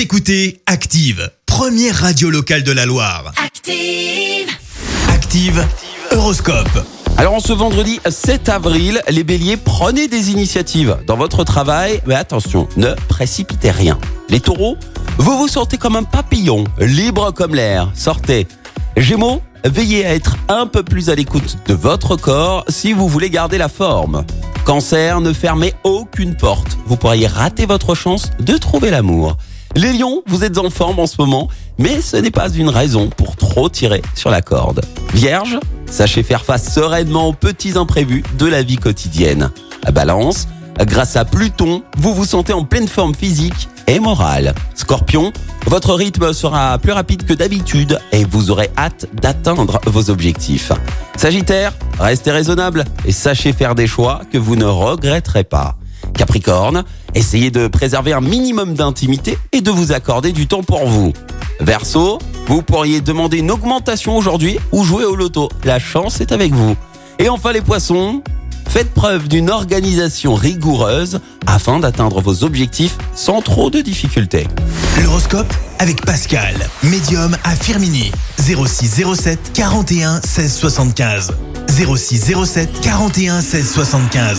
Vous écoutez Active, première radio locale de la Loire. Active. Active, Horoscope. Alors en ce vendredi 7 avril, les béliers, prenez des initiatives dans votre travail, mais attention, ne précipitez rien. Les taureaux, vous vous sentez comme un papillon, libre comme l'air, sortez. Gémeaux, veillez à être un peu plus à l'écoute de votre corps si vous voulez garder la forme. Cancer, ne fermez aucune porte, vous pourriez rater votre chance de trouver l'amour. Les lions, vous êtes en forme en ce moment, mais ce n'est pas une raison pour trop tirer sur la corde. Vierge, sachez faire face sereinement aux petits imprévus de la vie quotidienne. Balance, grâce à Pluton, vous vous sentez en pleine forme physique et morale. Scorpion, votre rythme sera plus rapide que d'habitude et vous aurez hâte d'atteindre vos objectifs. Sagittaire, restez raisonnable et sachez faire des choix que vous ne regretterez pas. Capricorne, essayez de préserver un minimum d'intimité et de vous accorder du temps pour vous. Verseau, vous pourriez demander une augmentation aujourd'hui ou jouer au loto. La chance est avec vous. Et enfin les poissons, faites preuve d'une organisation rigoureuse afin d'atteindre vos objectifs sans trop de difficultés. L'horoscope avec Pascal, médium à Firmini. 06 07 41 16 75. 06 07 41 16 75.